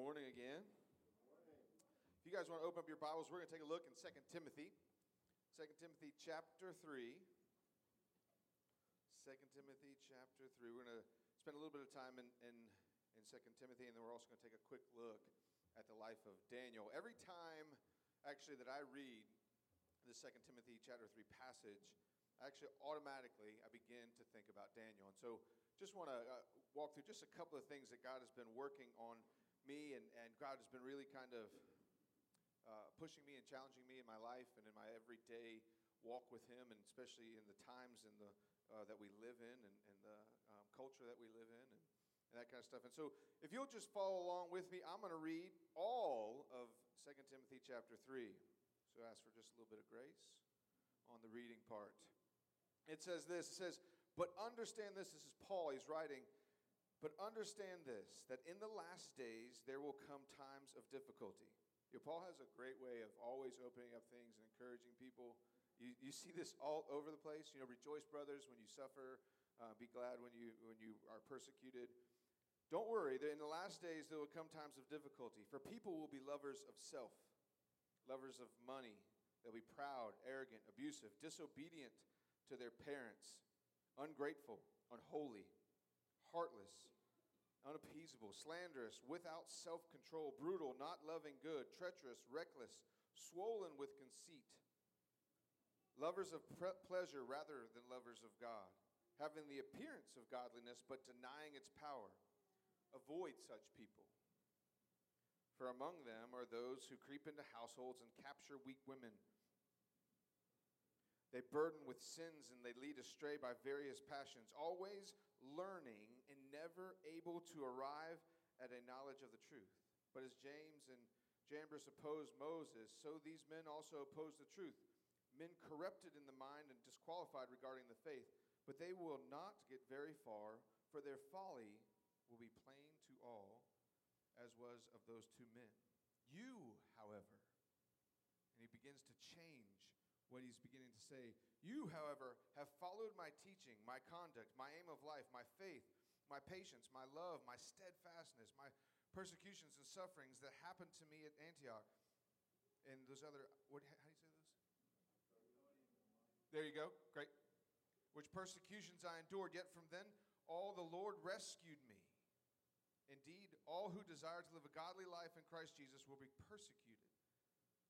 morning again. If you guys want to open up your Bibles, we're going to take a look in 2 Timothy. 2 Timothy chapter 3. 2 Timothy chapter 3. We're going to spend a little bit of time in, in, in 2 Timothy, and then we're also going to take a quick look at the life of Daniel. Every time, actually, that I read the 2 Timothy chapter 3 passage, actually automatically I begin to think about Daniel. And so just want to uh, walk through just a couple of things that God has been working on me, and, and God has been really kind of uh, pushing me and challenging me in my life and in my everyday walk with Him, and especially in the times in the, uh, that we live in and, and the um, culture that we live in and, and that kind of stuff. And so, if you'll just follow along with me, I'm going to read all of 2 Timothy chapter 3. So, ask for just a little bit of grace on the reading part. It says this it says, But understand this, this is Paul, he's writing. But understand this that in the last days there will come times of difficulty. You know, Paul has a great way of always opening up things and encouraging people. You, you see this all over the place. You know, rejoice, brothers, when you suffer. Uh, be glad when you, when you are persecuted. Don't worry, that in the last days there will come times of difficulty, for people will be lovers of self, lovers of money. They'll be proud, arrogant, abusive, disobedient to their parents, ungrateful, unholy heartless, unappeasable, slanderous, without self control, brutal, not loving good, treacherous, reckless, swollen with conceit, lovers of pre- pleasure rather than lovers of God, having the appearance of godliness but denying its power. Avoid such people. For among them are those who creep into households and capture weak women. They burden with sins and they lead astray by various passions, always learning never able to arrive at a knowledge of the truth. But as Jannes and Jambres opposed Moses, so these men also oppose the truth. Men corrupted in the mind and disqualified regarding the faith. But they will not get very far, for their folly will be plain to all, as was of those two men. You, however, and he begins to change what he's beginning to say. You, however, have followed my teaching, my conduct, my aim of life, my faith, my patience, my love, my steadfastness, my persecutions and sufferings that happened to me at Antioch. And those other, what, how do you say those? There you go. Great. Which persecutions I endured, yet from then all the Lord rescued me. Indeed, all who desire to live a godly life in Christ Jesus will be persecuted.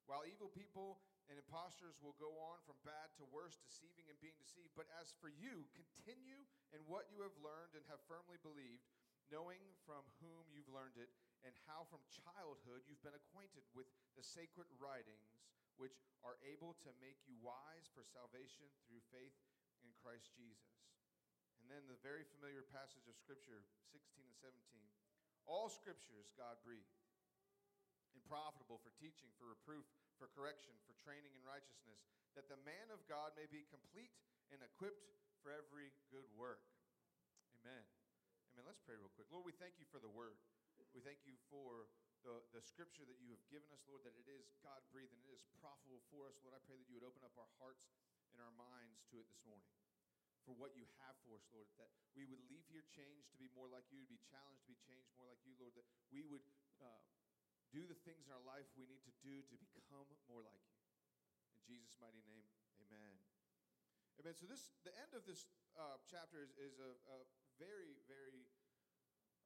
While evil people and impostors will go on from bad to worse, deceiving and being deceived. But as for you, continue in what you have learned and have firmly believed, knowing from whom you've learned it, and how from childhood you've been acquainted with the sacred writings, which are able to make you wise for salvation through faith in Christ Jesus. And then the very familiar passage of Scripture, 16 and 17. All scriptures God breathed and profitable for teaching, for reproof, for correction, for training in righteousness, that the man of God may be complete and equipped for every good work. Amen. Amen. Let's pray real quick. Lord, we thank you for the word. We thank you for the, the scripture that you have given us, Lord, that it is God breathed and it is profitable for us. Lord, I pray that you would open up our hearts and our minds to it this morning for what you have for us, Lord, that we would leave here changed to be more like you, to be challenged to be changed more like you, Lord, that we would. Uh, do the things in our life we need to do to become more like you. In Jesus' mighty name, amen. Amen. So this, the end of this uh, chapter is, is a, a, very, very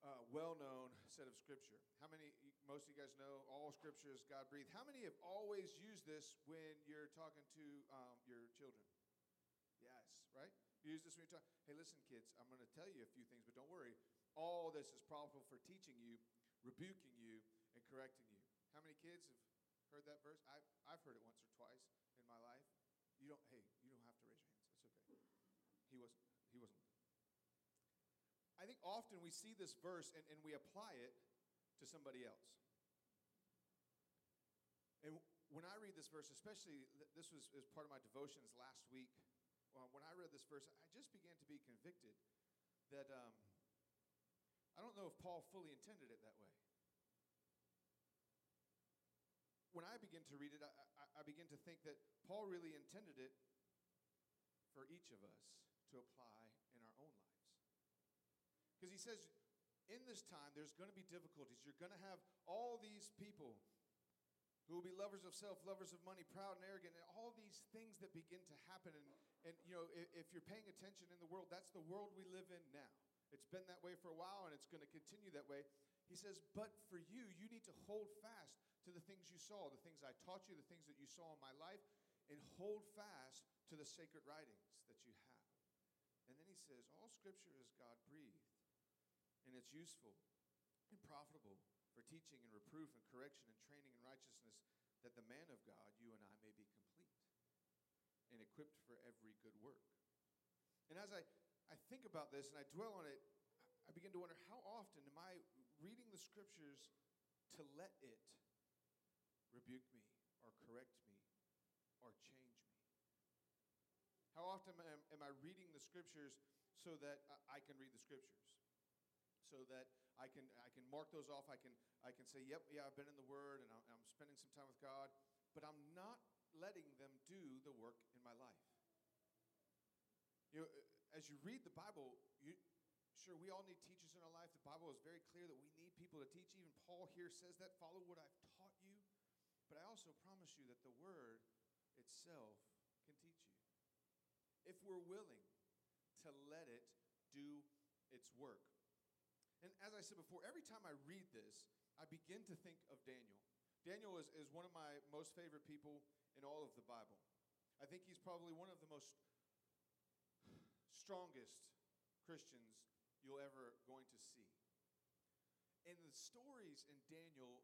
uh, well-known set of scripture. How many? Most of you guys know all scripture is God breathed. How many have always used this when you're talking to um, your children? Yes, right. You use this when you're talking. Hey, listen, kids. I'm going to tell you a few things, but don't worry. All this is profitable for teaching you, rebuking you, and correcting you. How many kids have heard that verse? I, I've heard it once or twice in my life. You don't, hey, you don't have to raise your hands. It's okay. He wasn't, he wasn't. I think often we see this verse and, and we apply it to somebody else. And when I read this verse, especially this was as part of my devotions last week, when I read this verse, I just began to be convicted that um, I don't know if Paul fully intended it that way. When I begin to read it, I, I, I begin to think that Paul really intended it for each of us to apply in our own lives. Because he says, in this time, there's going to be difficulties. You're going to have all these people who will be lovers of self, lovers of money, proud and arrogant, and all these things that begin to happen. And, and you know, if, if you're paying attention in the world, that's the world we live in now. It's been that way for a while, and it's going to continue that way. He says, But for you, you need to hold fast to the things you saw, the things I taught you, the things that you saw in my life, and hold fast to the sacred writings that you have. And then he says, All scripture is God breathed, and it's useful and profitable for teaching and reproof and correction and training in righteousness, that the man of God, you and I, may be complete and equipped for every good work. And as I, I think about this and I dwell on it, I begin to wonder how often am I reading the scriptures to let it rebuke me or correct me or change me? How often am, am I reading the scriptures so that I can read the scriptures? So that I can I can mark those off. I can I can say, "Yep, yeah, I've been in the Word and I'm, spending some time with God," but I'm not letting them do the work in my life. You know, uh, as you read the Bible, you sure we all need teachers in our life. The Bible is very clear that we need people to teach. Even Paul here says that, "Follow what I've taught you." But I also promise you that the Word itself can teach you if we're willing to let it do its work. And as I said before, every time I read this, I begin to think of Daniel. Daniel is, is one of my most favorite people in all of the Bible. I think he's probably one of the most strongest Christians you'll ever going to see. And the stories in Daniel,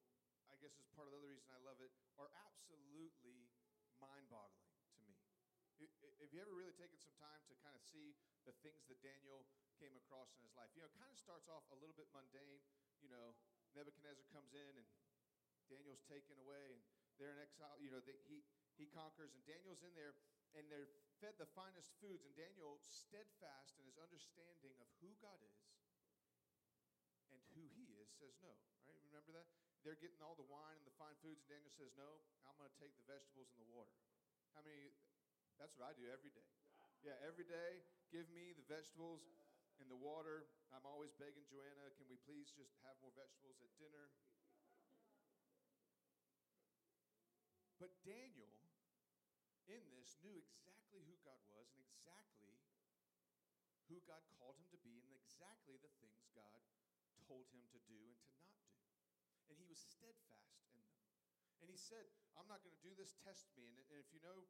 I guess is part of the other reason I love it, are absolutely mind-boggling to me. Have you ever really taken some time to kind of see the things that Daniel came across in his life. You know, it kind of starts off a little bit mundane. You know, Nebuchadnezzar comes in and Daniel's taken away and they're in exile. You know, he, he conquers and Daniel's in there and they're fed the finest foods. And Daniel, steadfast in his understanding of who God is and who he is, says no. Right? Remember that? They're getting all the wine and the fine foods, and Daniel says, No, I'm going to take the vegetables and the water. How many? That's what I do every day. Yeah, every day, give me the vegetables and the water. I'm always begging Joanna, can we please just have more vegetables at dinner? But Daniel, in this, knew exactly who God was and exactly who God called him to be and exactly the things God told him to do and to not. And he was steadfast in them. And he said, I'm not going to do this, test me. And, and if you know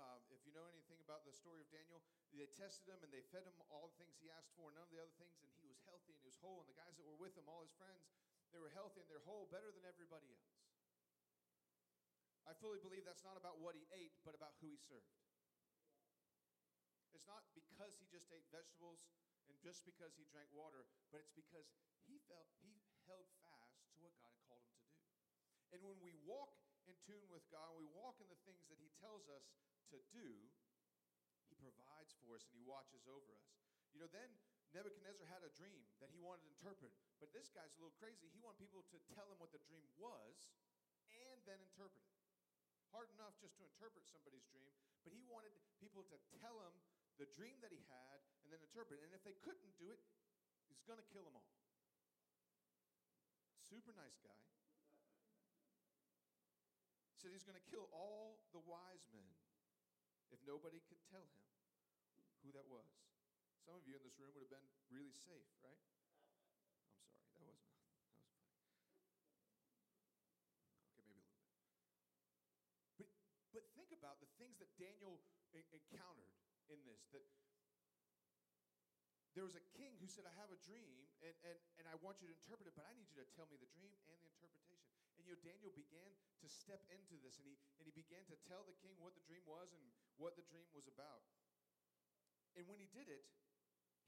um, if you know anything about the story of Daniel, they tested him and they fed him all the things he asked for, none of the other things, and he was healthy and he was whole. And the guys that were with him, all his friends, they were healthy and they're whole, better than everybody else. I fully believe that's not about what he ate, but about who he served. It's not because he just ate vegetables and just because he drank water, but it's because he felt he held fast to what God had called him to do. And when we walk in tune with God, we walk in the things that he tells us to do, he provides for us and he watches over us. You know, then Nebuchadnezzar had a dream that he wanted to interpret, but this guy's a little crazy. He wanted people to tell him what the dream was and then interpret it. Hard enough just to interpret somebody's dream, but he wanted people to tell him the dream that he had and then interpret it. And if they couldn't do it, he's going to kill them all. Super nice guy. Said he's going to kill all the wise men if nobody could tell him who that was. Some of you in this room would have been really safe, right? I'm sorry, that wasn't that was funny. Okay, maybe a little bit. But but think about the things that Daniel encountered in this that there was a king who said, I have a dream, and, and, and I want you to interpret it, but I need you to tell me the dream and the interpretation. And you know, Daniel began to step into this, and he, and he began to tell the king what the dream was and what the dream was about. And when he did it,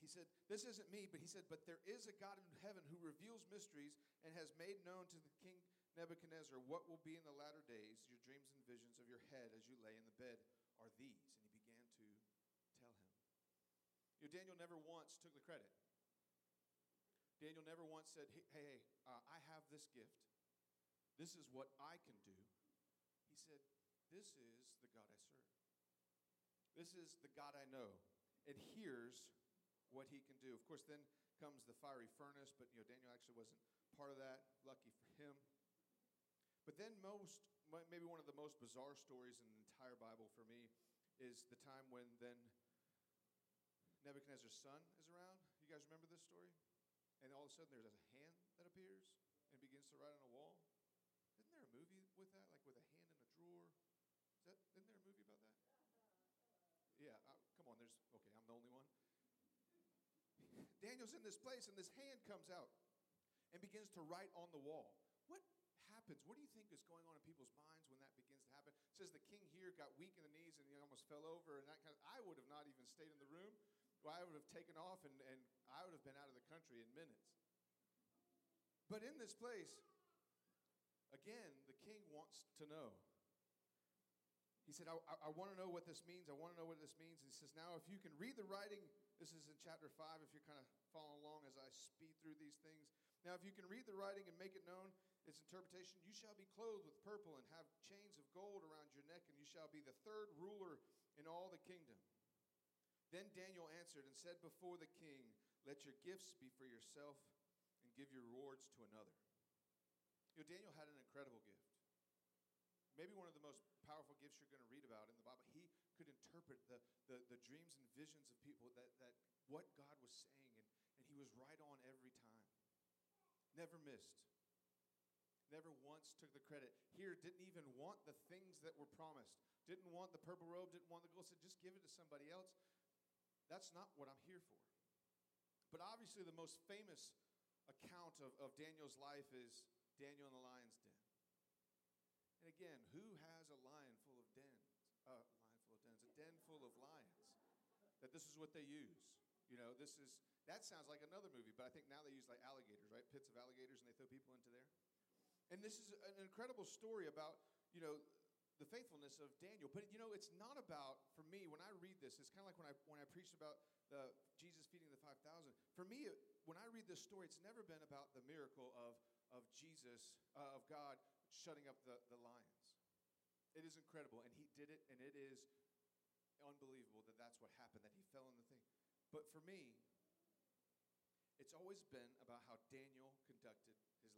he said, This isn't me, but he said, But there is a God in heaven who reveals mysteries and has made known to the king Nebuchadnezzar what will be in the latter days. Your dreams and visions of your head as you lay in the bed are these. And he began to tell him. You know, Daniel never once took the credit. Daniel never once said, Hey, hey, uh, I have this gift. This is what I can do. He said, This is the God I serve. This is the God I know. And here's what he can do. Of course, then comes the fiery furnace, but you know, Daniel actually wasn't part of that. Lucky for him. But then, most, maybe one of the most bizarre stories in the entire Bible for me is the time when then Nebuchadnezzar's son is around. You guys remember this story? And all of a sudden, there's a hand that appears and begins to write on a wall. Isn't there a movie with that, like with a hand in a drawer? Is that, isn't there a movie about that? Yeah, uh, come on, there's, okay, I'm the only one. Daniel's in this place, and this hand comes out and begins to write on the wall. What happens? What do you think is going on in people's minds when that begins to happen? It says the king here got weak in the knees and he almost fell over, and that kind of, I would have not even stayed in the room. Well, I would have taken off and, and I would have been out of the country in minutes. But in this place, again, the king wants to know. He said, I, I, want to know what this means. I want to know what this means. And he says, Now, if you can read the writing, this is in chapter 5, if you're kind of following along as I speed through these things. Now, if you can read the writing and make it known, its interpretation, you shall be clothed with purple and have chains of gold around your neck, and you shall be the third ruler in all the kingdom. Then Daniel answered and said before the king, Let your gifts be for yourself and give your rewards to another. You know, Daniel had an incredible gift. Maybe one of the most powerful gifts you're going to read about in the Bible. He could interpret the, the, the dreams and visions of people that, that what God was saying, and, and he was right on every time. Never missed. Never once took the credit. Here, didn't even want the things that were promised. Didn't want the purple robe, didn't want the gold. Said, just give it to somebody else. That's not what I'm here for. But obviously, the most famous account of, of Daniel's life is Daniel in the lion's den. And again, who has a lion full of dens? Uh, lion full of dens, a den full of lions. That this is what they use. You know, this is that sounds like another movie, but I think now they use like alligators, right? Pits of alligators, and they throw people into there. And this is an incredible story about, you know, the faithfulness of Daniel. But you know, it's not about for me when I read this. It's kind of like when I when I preached about the Jesus feeding the five thousand. For me, when I read this story, it's never been about the miracle of of Jesus uh, of God shutting up the the lions. It is incredible, and He did it, and it is unbelievable that that's what happened. That He fell in the thing. But for me, it's always been about how Daniel conducted his life.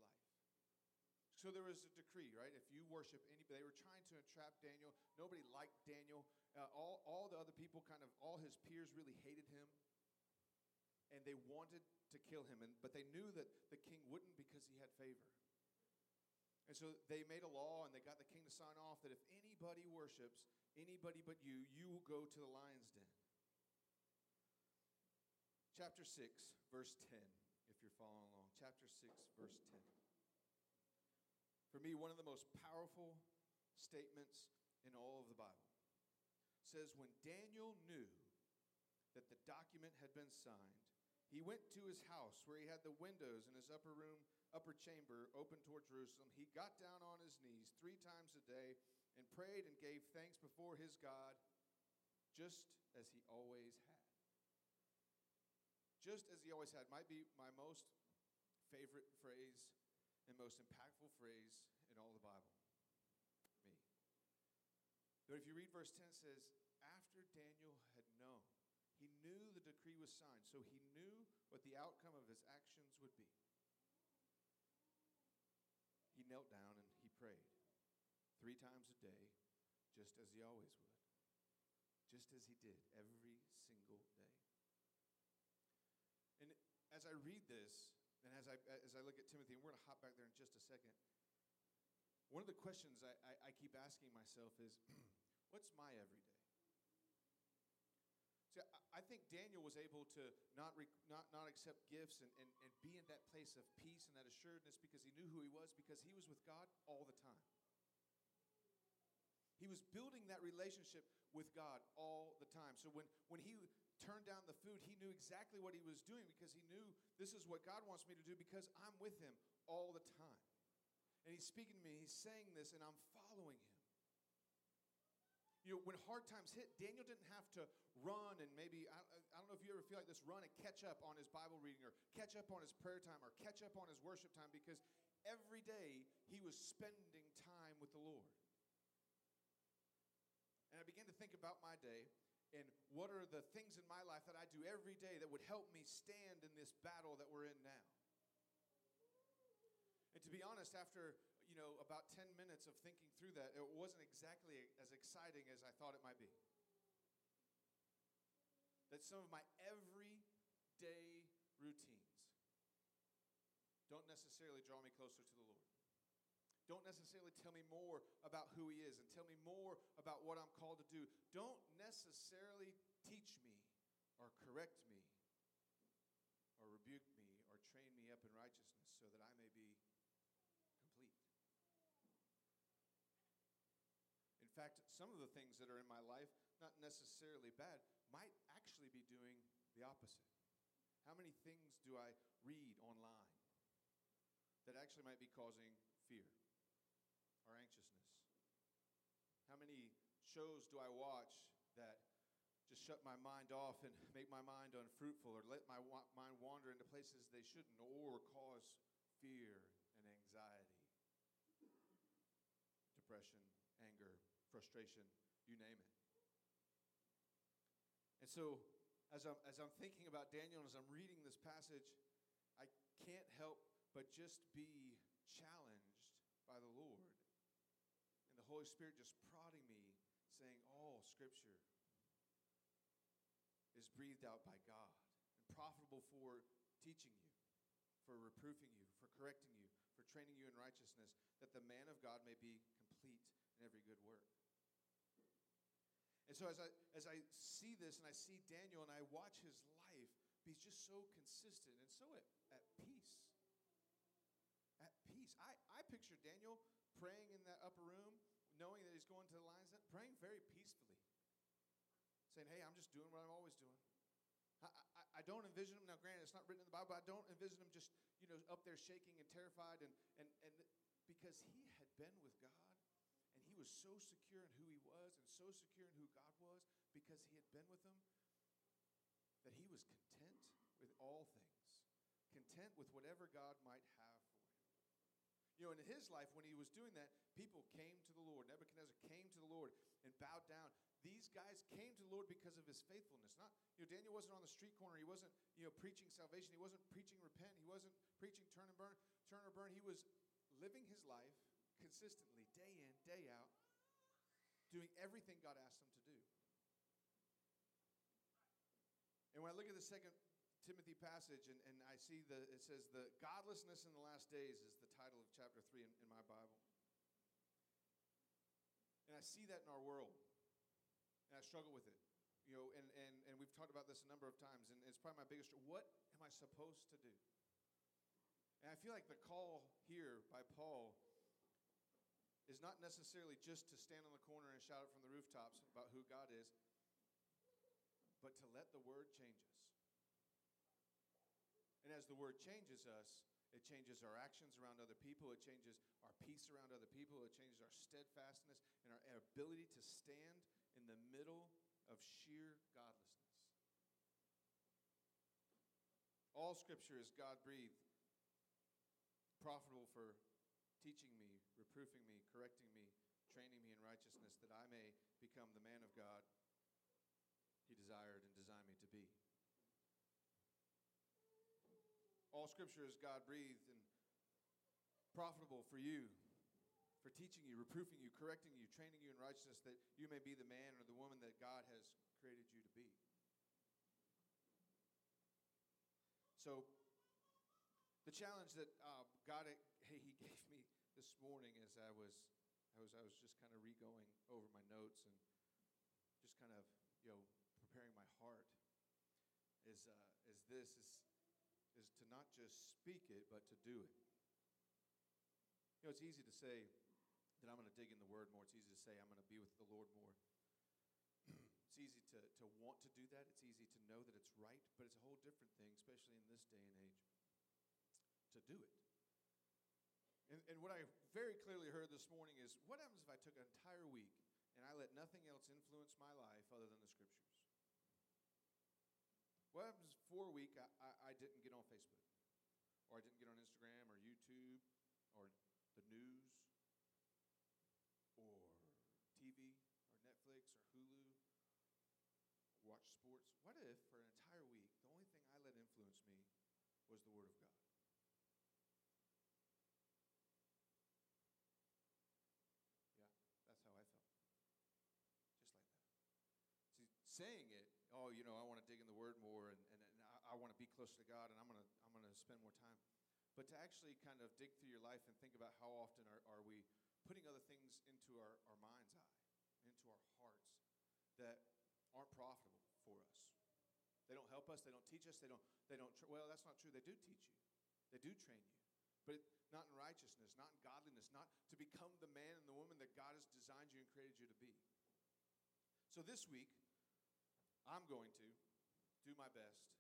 So there was a decree, right? If you worship anybody, they were trying to entrap Daniel. Nobody liked Daniel. Uh, all, all the other people, kind of, all his peers really hated him. And they wanted to kill him. And, but they knew that the king wouldn't because he had favor. And so they made a law and they got the king to sign off that if anybody worships anybody but you, you will go to the lion's den. Chapter 6, verse 10, if you're following along. Chapter 6, verse 10 for me, one of the most powerful statements in all of the Bible. says, When Daniel knew that the document had been signed, he went to his house where he had the windows in his upper room, upper chamber open toward Jerusalem. He got down on his knees three times a day and prayed and gave thanks before his God, just as he always had. Just as he always had might be my most favorite phrase and most impactful phrase in all the Bible. Me. But if you read verse 10, it says, After Daniel had known, he knew the decree was signed, so he knew what the outcome of his actions would be. He knelt down and he prayed three times a day, just as he always would, just as he did every single day. And as I read this, and as I, as I look at Timothy, and we're going to hop back there in just a second, one of the questions I, I, I keep asking myself is what's my everyday? See, I, I think Daniel was able to not, rec- not, not accept gifts and, and, and be in that place of peace and that assuredness because he knew who he was, because he was with God all the time. He was building that relationship with God all the time. So when, when he turned down the food, he knew exactly what he was doing because he knew this is what God wants me to do because I'm with him all the time. And he's speaking to me, he's saying this, and I'm following him. You know, when hard times hit, Daniel didn't have to run and maybe, I, I don't know if you ever feel like this, run and catch up on his Bible reading or catch up on his prayer time or catch up on his worship time because every day he was spending time with the Lord. And I began to think about my day and what are the things in my life that I do every day that would help me stand in this battle that we're in now. And to be honest, after you know, about 10 minutes of thinking through that, it wasn't exactly as exciting as I thought it might be. That some of my everyday routines don't necessarily draw me closer to the Lord. Don't necessarily tell me more about who He is and tell me more about what I'm called to do. Don't necessarily teach me or correct me or rebuke me or train me up in righteousness so that I may be complete. In fact, some of the things that are in my life, not necessarily bad, might actually be doing the opposite. How many things do I read online that actually might be causing fear or anxiousness? How many shows do I watch that just shut my mind off and make my mind unfruitful or let my wa- mind wander into places they shouldn't or cause fear and anxiety, depression, anger, frustration, you name it. And so, as I'm, as I'm thinking about Daniel and as I'm reading this passage, I can't help but just be challenged by the Lord. Holy Spirit just prodding me, saying, All scripture is breathed out by God and profitable for teaching you, for reproofing you, for correcting you, for training you in righteousness, that the man of God may be complete in every good work. And so as I as I see this and I see Daniel and I watch his life be just so consistent and so at, at peace. At peace. I, I picture Daniel praying in that upper room, knowing that he's going to the lion's den, praying very peacefully. Saying, hey, I'm just doing what I'm always doing. I, I, I, don't envision him, now granted, it's not written in the Bible, but I don't envision him just, you know, up there shaking and terrified and, and, and because he had been with God and he was so secure in who he was and so secure in who God was because he had been with them that he was content with all things, content with whatever God might have him. You know, in his life, when he was doing that, people came to the Lord. Nebuchadnezzar came to the Lord and bowed down. These guys came to the Lord because of his faithfulness. Not, you know, Daniel wasn't on the street corner. He wasn't, you know, preaching salvation. He wasn't preaching repent. He wasn't preaching turn and burn, turn or burn. He was living his life consistently, day in, day out, doing everything God asked him to do. And when I look at the second Timothy passage and, and I see the it says the godlessness in the last days is the title of chapter three in, in my Bible. And I see that in our world. And I struggle with it. You know, and, and, and we've talked about this a number of times, and it's probably my biggest what am I supposed to do? And I feel like the call here by Paul is not necessarily just to stand on the corner and shout it from the rooftops about who God is, but to let the word change us. And as the word changes us, it changes our actions around other people. It changes our peace around other people. It changes our steadfastness and our ability to stand in the middle of sheer godlessness. All scripture is God breathed, profitable for teaching me, reproofing me, correcting me, training me in righteousness, that I may become the man of God he desired and designed me to be. All scripture is God breathed and profitable for you, for teaching you, reproofing you, correcting you, training you in righteousness, that you may be the man or the woman that God has created you to be. So, the challenge that uh, God He gave me this morning as I was, I was, I was just kind of re-going over my notes and just kind of, you know, preparing my heart is, uh, is this is, is to not just speak it, but to do it. You know, it's easy to say that I'm going to dig in the Word more. It's easy to say I'm going to be with the Lord more. it's easy to, to want to do that. It's easy to know that it's right, but it's a whole different thing, especially in this day and age, to do it. And, and what I very clearly heard this morning is what happens if I took an entire week and I let nothing else influence my life other than the Scriptures? What happens for a week, I, I, I didn't get on Facebook, or I didn't get on Instagram, or YouTube, or the news, or TV, or Netflix, or Hulu, watch sports. What if for an entire week, the only thing I let influence me was the Word of God? Yeah, that's how I felt. Just like that. See, saying it oh, you know, I want to dig in the word more and, and, and I, I want to be closer to God and I'm going to I'm to spend more time. But to actually kind of dig through your life and think about how often are, are we putting other things into our, our mind's eye, into our hearts that aren't profitable for us. They don't help us. They don't teach us. They don't, they don't, tr- well, that's not true. They do teach you. They do train you. But not in righteousness, not in godliness, not to become the man and the woman that God has designed you and created you to be. So this week, I'm going to do my best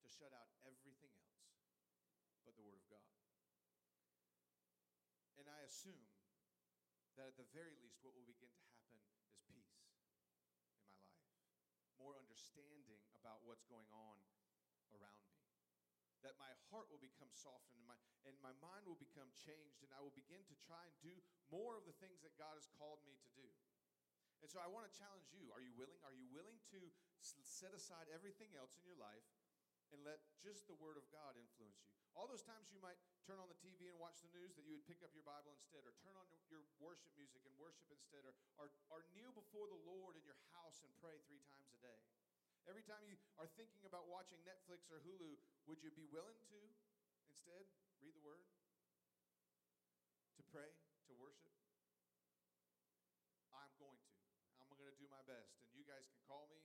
to shut out everything else but the Word of God. And I assume that at the very least, what will begin to happen is peace in my life, more understanding about what's going on around me. That my heart will become softened and my, and my mind will become changed, and I will begin to try and do more of the things that God has called me to do. And so I want to challenge you. Are you willing? Are you willing to set aside everything else in your life and let just the Word of God influence you. All those times you might turn on the TV and watch the news, that you would pick up your Bible instead, or turn on your worship music and worship instead, or, or, or kneel before the Lord in your house and pray three times a day. Every time you are thinking about watching Netflix or Hulu, would you be willing to instead read the Word? To pray, to worship? I'm going to. I'm going to do my best. And you guys can call me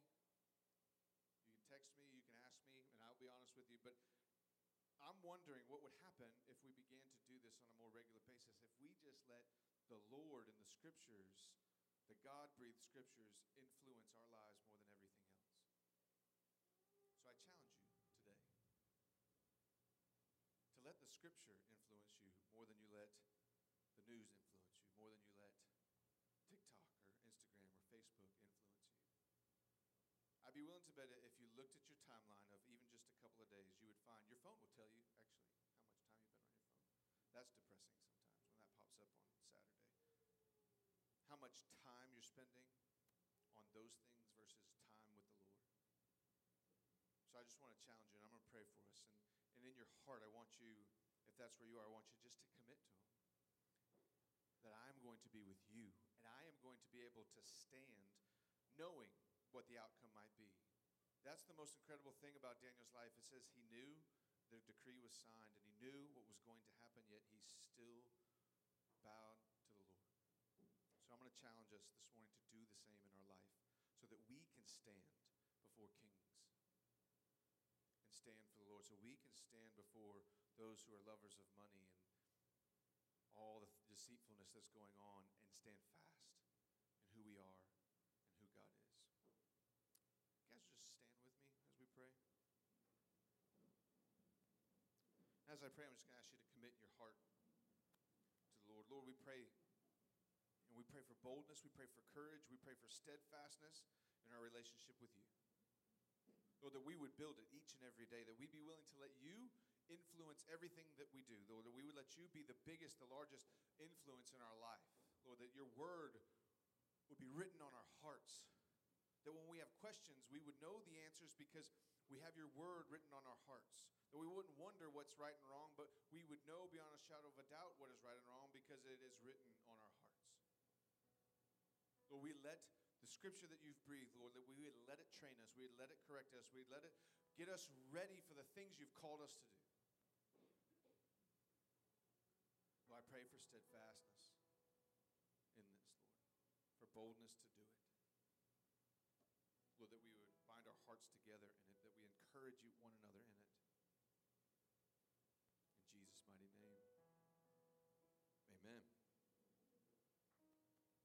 you can text me, you can ask me, and I'll be honest with you. But I'm wondering what would happen if we began to do this on a more regular basis. If we just let the Lord and the scriptures, the God breathed scriptures, influence our lives more than everything else. So I challenge you today to let the scripture influence you more than you let the news influence you, more than you let TikTok or Instagram or Facebook influence I'd be willing to bet if you looked at your timeline of even just a couple of days, you would find your phone will tell you actually how much time you've been on your phone. That's depressing sometimes when that pops up on Saturday. How much time you're spending on those things versus time with the Lord. So I just want to challenge you, and I'm going to pray for us. And, and in your heart, I want you, if that's where you are, I want you just to commit to Him. That I am going to be with you, and I am going to be able to stand knowing what the outcome might be. That's the most incredible thing about Daniel's life. It says he knew the decree was signed and he knew what was going to happen, yet he still bowed to the Lord. So I'm going to challenge us this morning to do the same in our life so that we can stand before kings and stand for the Lord. So we can stand before those who are lovers of money and all the deceitfulness that's going on and stand fast in who we are and who God is guys just stand with me as we pray? As I pray, I'm just going to ask you to commit your heart to the Lord. Lord, we pray, and we pray for boldness, we pray for courage, we pray for steadfastness in our relationship with you. Lord, that we would build it each and every day, that we'd be willing to let you influence everything that we do. Lord, that we would let you be the biggest, the largest influence in our life. Lord, that your word would be written on our hearts that when we have questions, we would know the answers because we have your word written on our hearts. That we wouldn't wonder what's right and wrong, but we would know beyond a shadow of a doubt what is right and wrong because it is written on our hearts. Lord, we let the scripture that you've breathed, Lord, that we would let it train us, we'd let it correct us, we'd let it get us ready for the things you've called us to do. Lord, I pray for steadfastness in this, Lord, for boldness to hearts together in it, that we encourage you one another in it. In Jesus' mighty name.